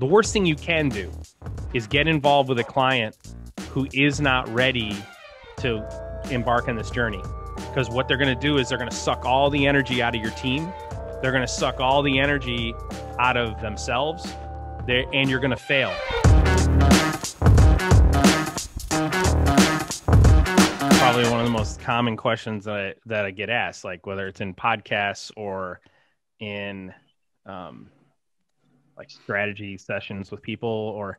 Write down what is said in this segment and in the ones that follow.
The worst thing you can do is get involved with a client who is not ready to embark on this journey. Because what they're going to do is they're going to suck all the energy out of your team. They're going to suck all the energy out of themselves, They're, and you're going to fail. Probably one of the most common questions that I, that I get asked, like whether it's in podcasts or in um, like strategy sessions with people or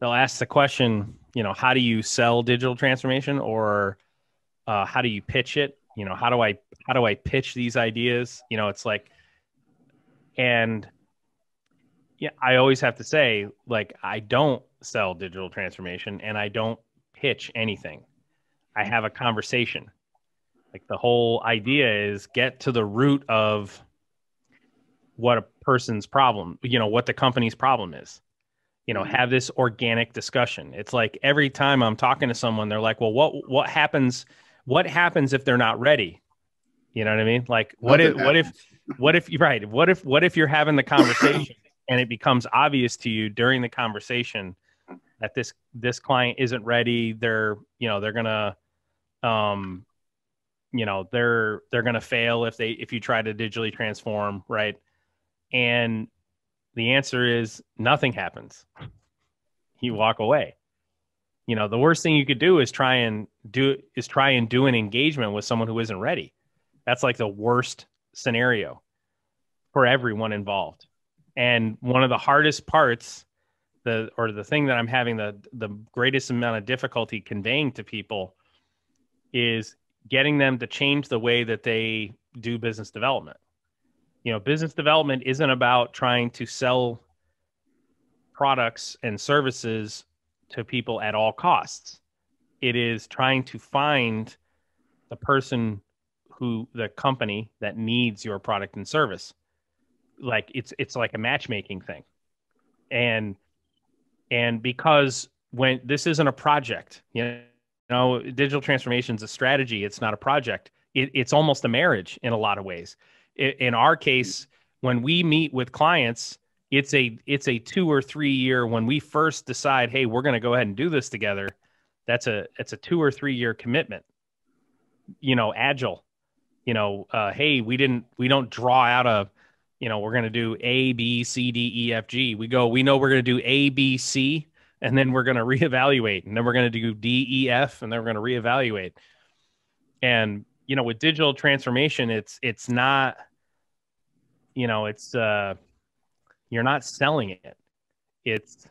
they'll ask the question you know how do you sell digital transformation? Or uh, how do you pitch it? You know how do i how do i pitch these ideas? You know it's like and yeah i always have to say like i don't sell digital transformation and i don't pitch anything. I have a conversation. Like the whole idea is get to the root of what a person's problem, you know, what the company's problem is. You know, mm-hmm. have this organic discussion. It's like every time I'm talking to someone, they're like, "Well, what what happens? What happens if they're not ready?" You know what I mean? Like, what if, what if, what if right? What if, what if you're having the conversation and it becomes obvious to you during the conversation that this this client isn't ready? They're, you know, they're gonna, um, you know, they're they're gonna fail if they if you try to digitally transform, right? And the answer is nothing happens. You walk away. You know, the worst thing you could do is try and do is try and do an engagement with someone who isn't ready. That's like the worst scenario for everyone involved. And one of the hardest parts, the or the thing that I'm having the the greatest amount of difficulty conveying to people is getting them to change the way that they do business development you know business development isn't about trying to sell products and services to people at all costs. It is trying to find the person who the company that needs your product and service. Like it's it's like a matchmaking thing. And and because when this isn't a project you know digital transformation is a strategy. It's not a project. It, it's almost a marriage in a lot of ways in our case, when we meet with clients, it's a it's a two or three year when we first decide, hey, we're going to go ahead and do this together. That's a it's a two or three year commitment. You know, agile. You know, uh, hey, we didn't we don't draw out a, you know, we're going to do A B C D E F G. We go, we know we're going to do A B C, and then we're going to reevaluate, and then we're going to do D E F, and then we're going to reevaluate. And you know, with digital transformation, it's it's not you know, it's uh, you're not selling it. It's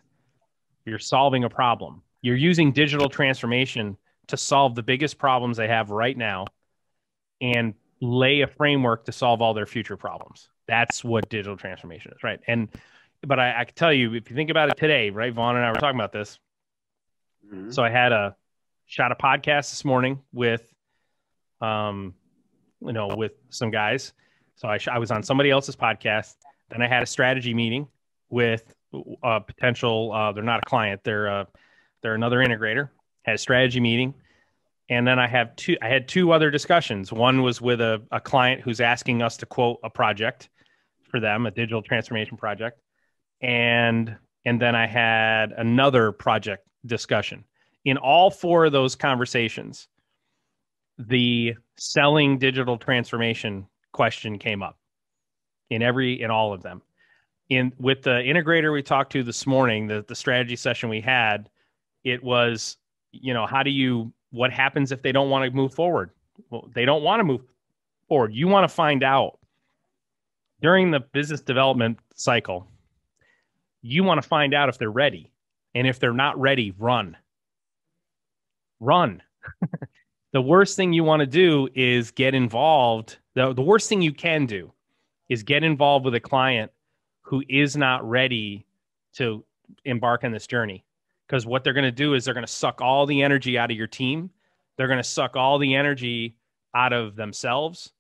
you're solving a problem. You're using digital transformation to solve the biggest problems they have right now and lay a framework to solve all their future problems. That's what digital transformation is, right? And but I, I can tell you, if you think about it today, right? Vaughn and I were talking about this. Mm-hmm. So I had a shot a podcast this morning with um you know with some guys so I, sh- I was on somebody else's podcast. Then I had a strategy meeting with a potential. Uh, they're not a client. They're uh, they're another integrator. Had a strategy meeting, and then I have two. I had two other discussions. One was with a, a client who's asking us to quote a project for them, a digital transformation project, and and then I had another project discussion. In all four of those conversations, the selling digital transformation question came up in every in all of them. In with the integrator we talked to this morning, the the strategy session we had, it was, you know, how do you what happens if they don't want to move forward? Well, they don't want to move forward. You want to find out during the business development cycle. You want to find out if they're ready. And if they're not ready, run. Run. the worst thing you want to do is get involved the, the worst thing you can do is get involved with a client who is not ready to embark on this journey. Because what they're going to do is they're going to suck all the energy out of your team. They're going to suck all the energy out of themselves.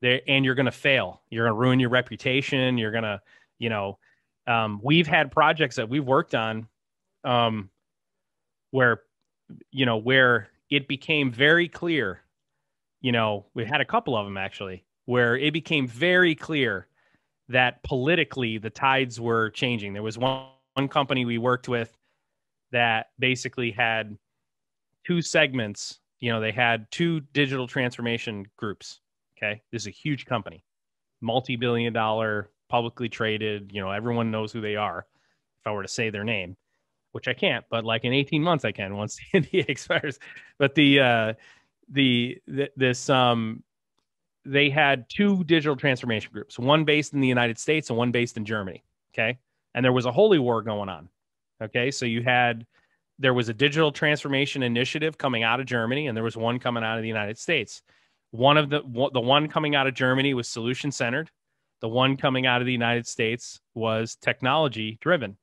They and you're going to fail. You're going to ruin your reputation. You're going to you know um, we've had projects that we've worked on um, where you know where it became very clear you know we had a couple of them actually where it became very clear that politically the tides were changing. There was one one company we worked with that basically had two segments. You know, they had two digital transformation groups. Okay. This is a huge company, multi billion dollar, publicly traded. You know, everyone knows who they are if I were to say their name, which I can't, but like in 18 months I can once the NDA expires. But the, uh, the, the this, um, they had two digital transformation groups, one based in the United States and one based in Germany. Okay. And there was a holy war going on. Okay. So you had, there was a digital transformation initiative coming out of Germany, and there was one coming out of the United States. One of the the one coming out of Germany was solution centered. The one coming out of the United States was technology driven.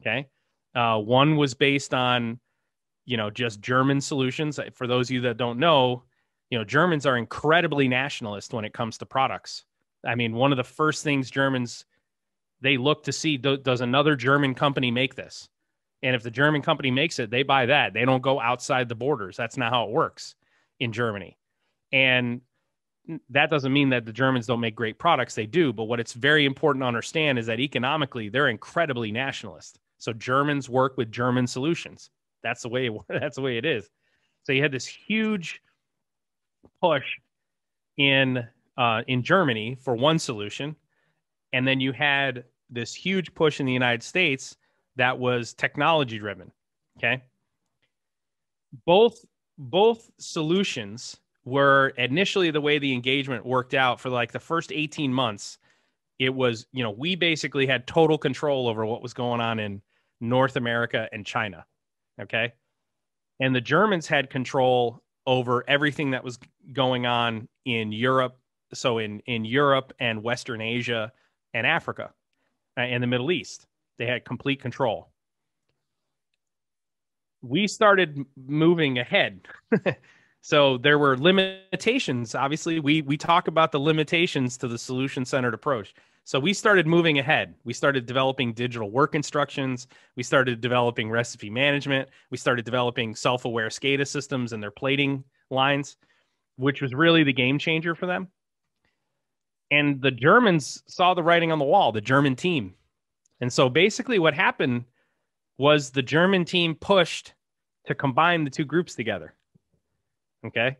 Okay, uh, one was based on you know just German solutions. For those of you that don't know, you know Germans are incredibly nationalist when it comes to products. I mean, one of the first things Germans they look to see do, does another German company make this? And if the German company makes it, they buy that. They don't go outside the borders. That's not how it works in Germany. And that doesn't mean that the Germans don't make great products. They do. But what it's very important to understand is that economically, they're incredibly nationalist. So Germans work with German solutions. That's the way. That's the way it is. So you had this huge push in uh, in Germany for one solution, and then you had this huge push in the United States that was technology driven. Okay. Both both solutions were initially the way the engagement worked out for like the first 18 months it was you know we basically had total control over what was going on in north america and china okay and the germans had control over everything that was going on in europe so in in europe and western asia and africa uh, and the middle east they had complete control. We started moving ahead. so there were limitations. Obviously, we we talk about the limitations to the solution centered approach. So we started moving ahead. We started developing digital work instructions. We started developing recipe management. We started developing self aware SCADA systems and their plating lines, which was really the game changer for them. And the Germans saw the writing on the wall, the German team. And so basically, what happened was the German team pushed to combine the two groups together. Okay.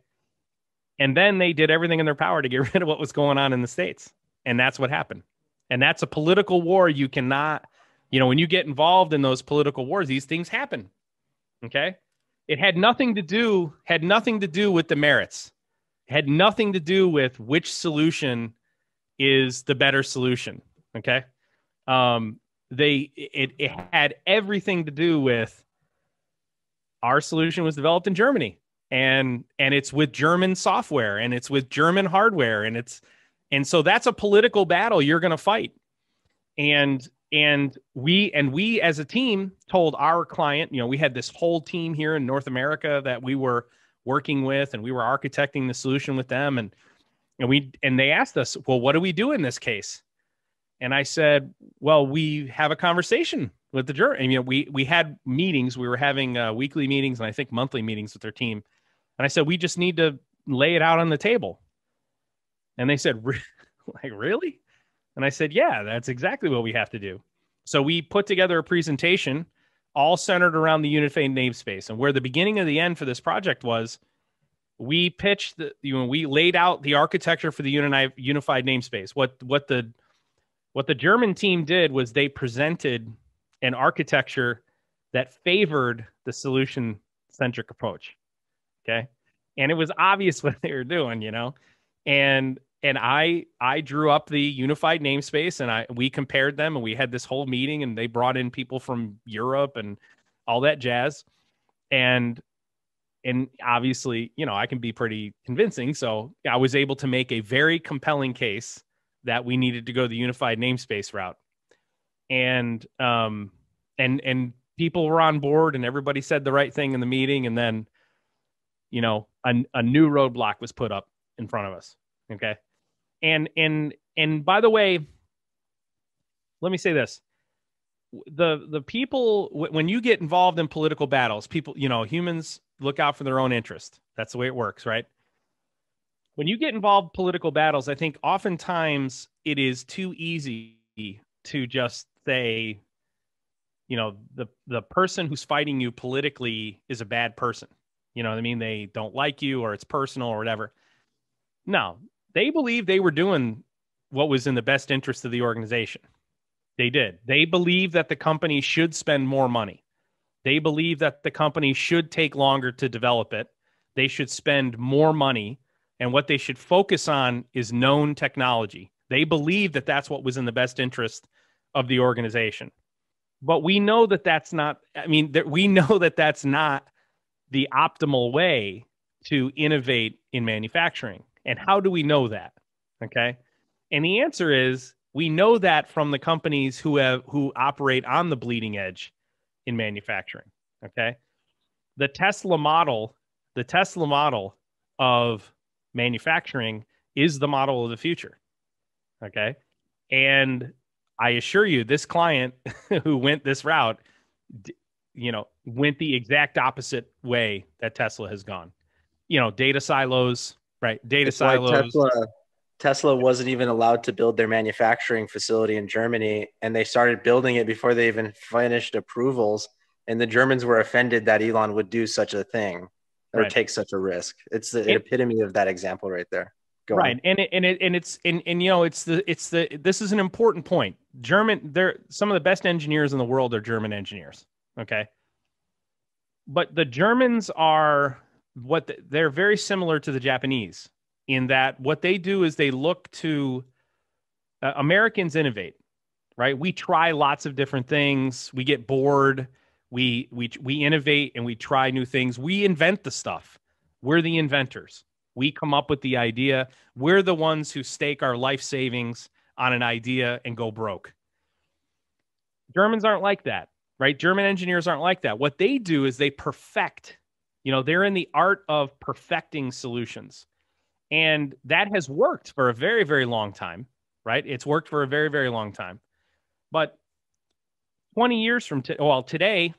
And then they did everything in their power to get rid of what was going on in the States. And that's what happened. And that's a political war you cannot, you know, when you get involved in those political wars, these things happen. Okay. It had nothing to do, had nothing to do with the merits. It had nothing to do with which solution is the better solution. Okay. Um, they it, it had everything to do with our solution was developed in Germany and and it's with German software and it's with German hardware and it's and so that's a political battle you're going to fight and and we and we as a team told our client you know we had this whole team here in North America that we were working with and we were architecting the solution with them and and we and they asked us well what do we do in this case and I said, "Well, we have a conversation with the jury. And, you know, we we had meetings. We were having uh, weekly meetings and I think monthly meetings with their team. And I said, we just need to lay it out on the table. And they said, like, really? And I said, yeah, that's exactly what we have to do. So we put together a presentation all centered around the unified namespace. And where the beginning of the end for this project was, we pitched the, you know, we laid out the architecture for the unified unified namespace. What what the what the German team did was they presented an architecture that favored the solution centric approach. Okay. And it was obvious what they were doing, you know. And and I I drew up the unified namespace and I we compared them and we had this whole meeting and they brought in people from Europe and all that jazz. And and obviously, you know, I can be pretty convincing. So I was able to make a very compelling case that we needed to go the unified namespace route. And um and and people were on board and everybody said the right thing in the meeting and then you know a, a new roadblock was put up in front of us okay and and and by the way let me say this. The the people when you get involved in political battles people you know humans look out for their own interest. That's the way it works right? When you get involved in political battles, I think oftentimes it is too easy to just say, you know the the person who's fighting you politically is a bad person. You know what i mean? They don't like you or it's personal or whatever. No they believe they were doing what was in the best interest of the organization. They did. They believe that the company should spend more money. They believe that the company should take longer to develop it. They should spend more money. And what they should focus on is known technology. They believe that that's what was in the best interest of the organization. But we know that that's not i mean that we know that that's not the optimal way to innovate in manufacturing and how do we know that? Okay. And the answer is we know that from the companies who have who operate on the bleeding edge in manufacturing. Okay. The tesla model the tesla model of manufacturing is the model of the future. Okay. And I assure you, this client who went this route, you know, went the exact opposite way that Tesla has gone. You know, data silos, right? Data it's silos. Tesla, Tesla wasn't even allowed to build their manufacturing facility in Germany, and they started building it before they even finished approvals. And the Germans were offended that Elon would do such a thing or right. take such a risk. It's the it, epitome of that example right there. Go right, on. and it, and it, and it's and, and you know it's the it's the this is an important point. German, they're some of the best engineers in the world are German engineers. Okay, but the Germans are what the, they're very similar to the Japanese in that what they do is they look to uh, Americans innovate, right? We try lots of different things. We get bored. We we we innovate and we try new things. We invent the stuff. We're the inventors we come up with the idea. We're the ones who stake our life savings on an idea and go broke. Germans aren't like that, right? German engineers aren't like that. What they do is they perfect, you know, they're in the art of perfecting solutions. And that has worked for a very, very long time, right? It's worked for a very, very long time. But 20 years from today, well, today,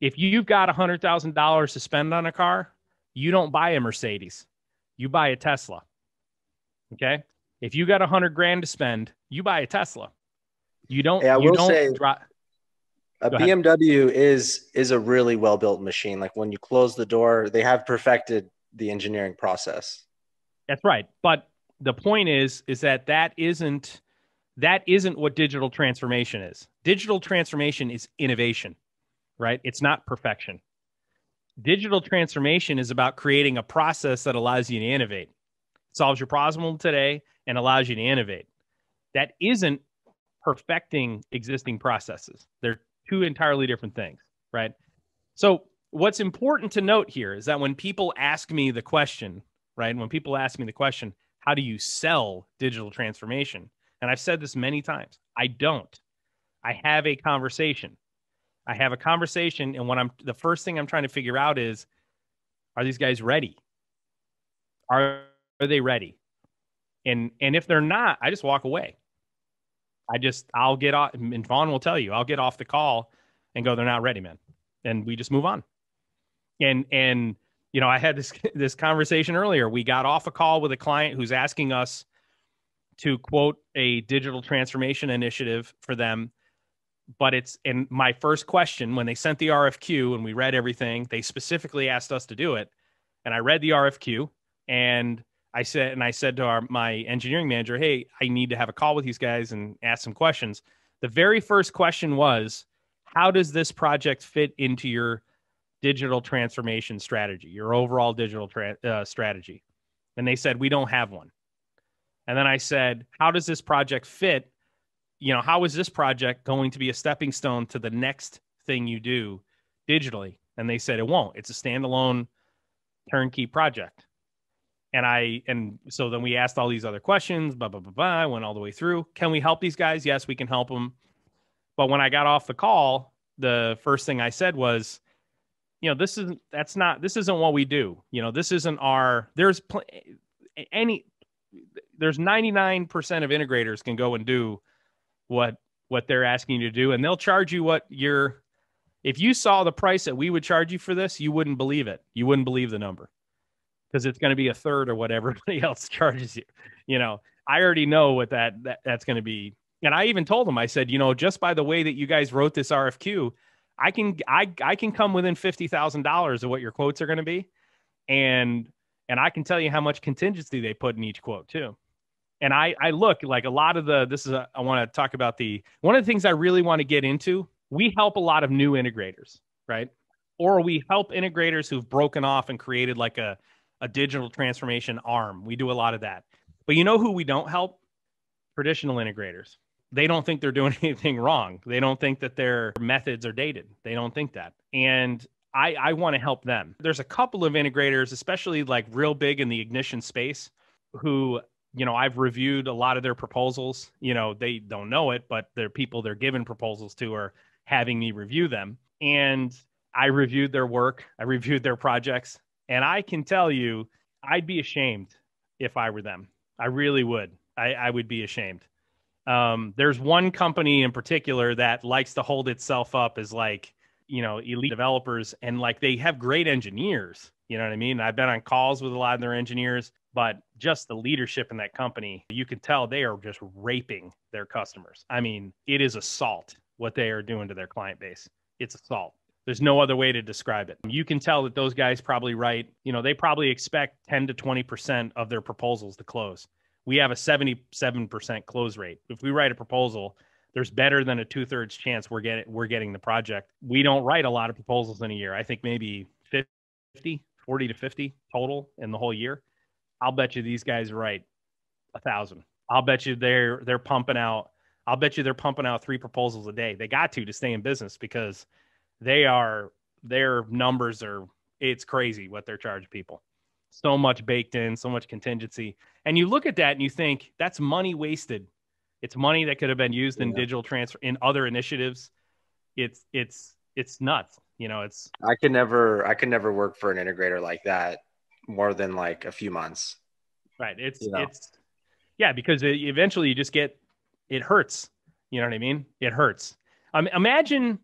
if you've got $100,000 to spend on a car, you don't buy a Mercedes, you buy a Tesla. Okay. If you got a hundred grand to spend, you buy a Tesla. You don't. Yeah, I you will don't say dri- a Go BMW ahead. is is a really well built machine. Like when you close the door, they have perfected the engineering process. That's right. But the point is, is that that isn't that isn't what digital transformation is. Digital transformation is innovation, right? It's not perfection digital transformation is about creating a process that allows you to innovate, solves your problem today, and allows you to innovate. That isn't perfecting existing processes. They're two entirely different things, right? So, what's important to note here is that when people ask me the question, right? When people ask me the question, how do you sell digital transformation? And I've said this many times, I don't. I have a conversation. I have a conversation, and what I'm the first thing I'm trying to figure out is, are these guys ready? Are are they ready? And and if they're not, I just walk away. I just I'll get off, and Vaughn will tell you, I'll get off the call and go, they're not ready, man, and we just move on. And and you know, I had this this conversation earlier. We got off a call with a client who's asking us to quote a digital transformation initiative for them but it's in my first question when they sent the RFQ and we read everything, they specifically asked us to do it. And I read the RFQ and I said, and I said to our, my engineering manager, Hey, I need to have a call with these guys and ask some questions. The very first question was, how does this project fit into your digital transformation strategy, your overall digital tra- uh, strategy? And they said, we don't have one. And then I said, how does this project fit you know, how is this project going to be a stepping stone to the next thing you do digitally? And they said it won't. It's a standalone turnkey project. And I and so then we asked all these other questions, blah blah blah blah. I went all the way through. Can we help these guys? Yes, we can help them. But when I got off the call, the first thing I said was, you know, this isn't that's not this isn't what we do. You know, this isn't our there's pl- any there's 99% of integrators can go and do what what they're asking you to do and they'll charge you what you're if you saw the price that we would charge you for this you wouldn't believe it you wouldn't believe the number because it's going to be a third of what everybody else charges you you know i already know what that, that that's going to be And I even told them, I said, you know, just by the way that you guys wrote this RFQ, I can I I can come within fifty thousand dollars of what your quotes are going to be, and and I can tell you how much contingency they put in each quote too. And I I look like a lot of the this is a, I want to talk about the one of the things I really want to get into. We help a lot of new integrators, right? Or we help integrators who've broken off and created like a a digital transformation arm. We do a lot of that. But you know who we don't help? Traditional integrators. They don't think they're doing anything wrong. They don't think that their methods are dated. They don't think that. And I, I want to help them. There's a couple of integrators, especially like real big in the ignition space, who, you know, I've reviewed a lot of their proposals. You know, they don't know it, but they're people they're giving proposals to are having me review them. And I reviewed their work, I reviewed their projects, and I can tell you, I'd be ashamed if I were them. I really would. I, I would be ashamed. Um, there's one company in particular that likes to hold itself up as like, you know, elite developers and like they have great engineers. You know what I mean? I've been on calls with a lot of their engineers, but just the leadership in that company, you can tell they are just raping their customers. I mean, it is assault what they are doing to their client base. It's assault. There's no other way to describe it. You can tell that those guys probably write, you know, they probably expect 10 to 20% of their proposals to close. We have a 77% close rate. If we write a proposal, there's better than a two thirds chance we're getting we're getting the project. We don't write a lot of proposals in a year. I think maybe 50, 40 to 50 total in the whole year. I'll bet you these guys write a thousand. I'll bet you they're they're pumping out. I'll bet you they're pumping out three proposals a day. They got to to stay in business because they are their numbers are it's crazy what they're charging people. So much baked in, so much contingency. And you look at that and you think that's money wasted. It's money that could have been used in digital transfer in other initiatives. It's it's it's nuts. You know, it's I could never I could never work for an integrator like that more than like a few months. Right. It's you know? it's yeah, because it, eventually you just get it hurts. You know what I mean? It hurts. Um, imagine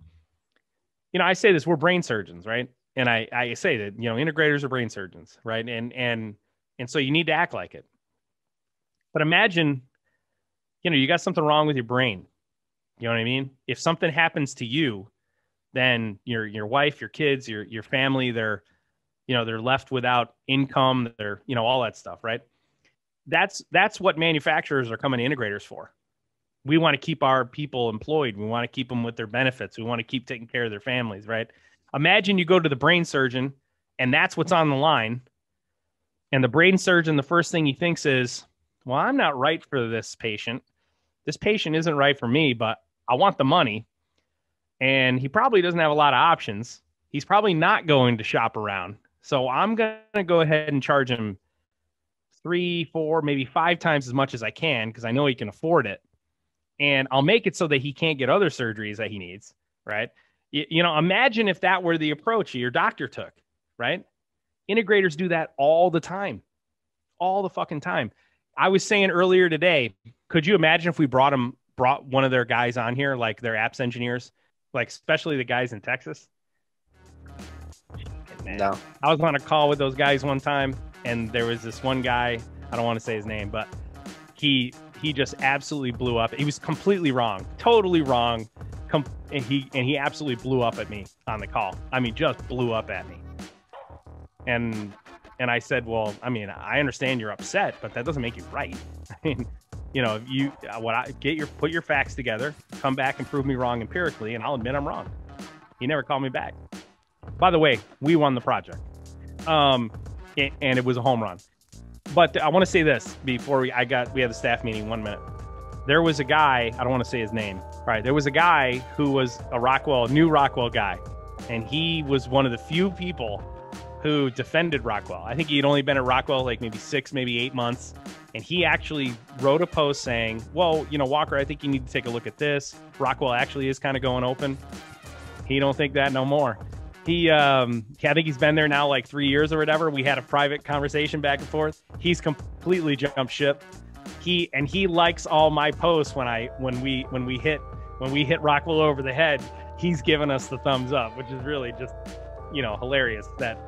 you know, I say this, we're brain surgeons, right? And I, I say that, you know, integrators are brain surgeons, right? And, and, and so you need to act like it. But imagine, you know, you got something wrong with your brain. You know what I mean? If something happens to you, then your, your wife, your kids, your, your family, they're, you know, they're left without income. They're, you know, all that stuff, right? That's, that's what manufacturers are coming to integrators for we want to keep our people employed. We want to keep them with their benefits. We want to keep taking care of their families, right? Imagine you go to the brain surgeon and that's what's on the line. And the brain surgeon, the first thing he thinks is, well, I'm not right for this patient. This patient isn't right for me, but I want the money. And he probably doesn't have a lot of options. He's probably not going to shop around. So I'm going to go ahead and charge him three, four, maybe five times as much as I can because I know he can afford it and I'll make it so that he can't get other surgeries that he needs, right? You, you know, imagine if that were the approach your doctor took, right? Integrators do that all the time, all the fucking time. I was saying earlier today, could you imagine if we brought him, brought one of their guys on here, like their apps engineers, like especially the guys in Texas? No. I was on a call with those guys one time, and there was this one guy. I don't want to say his name, but he he just absolutely blew up. He was completely wrong, totally wrong. Com- and he and he absolutely blew up at me on the call. I mean, just blew up at me. And and I said, well, I mean, I understand you're upset, but that doesn't make you right. I mean, you know, you what I get your put your facts together, come back and prove me wrong empirically, and I'll admit I'm wrong. He never called me back. By the way, we won the project, um, and it was a home run. But I want to say this before we I got we had the staff meeting. One minute. There was a guy. I don't want to say his name. Right. There was a guy who was a Rockwell new Rockwell guy, and he was one of the few people who defended Rockwell. I think he had only been at Rockwell like maybe six, maybe eight months. And he actually wrote a post saying, Well, you know, Walker, I think you need to take a look at this. Rockwell actually is kind of going open. He don't think that no more he um i think he's been there now like three years or whatever. We had a private conversation back and forth. He's completely jumped ship. He and he likes all my posts when i when we when we hit when we hit rockwell over the head. He's giving us the thumbs up which is really just you know hilarious that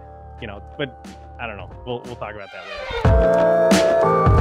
you know but i don't know. We'll, we'll talk about that later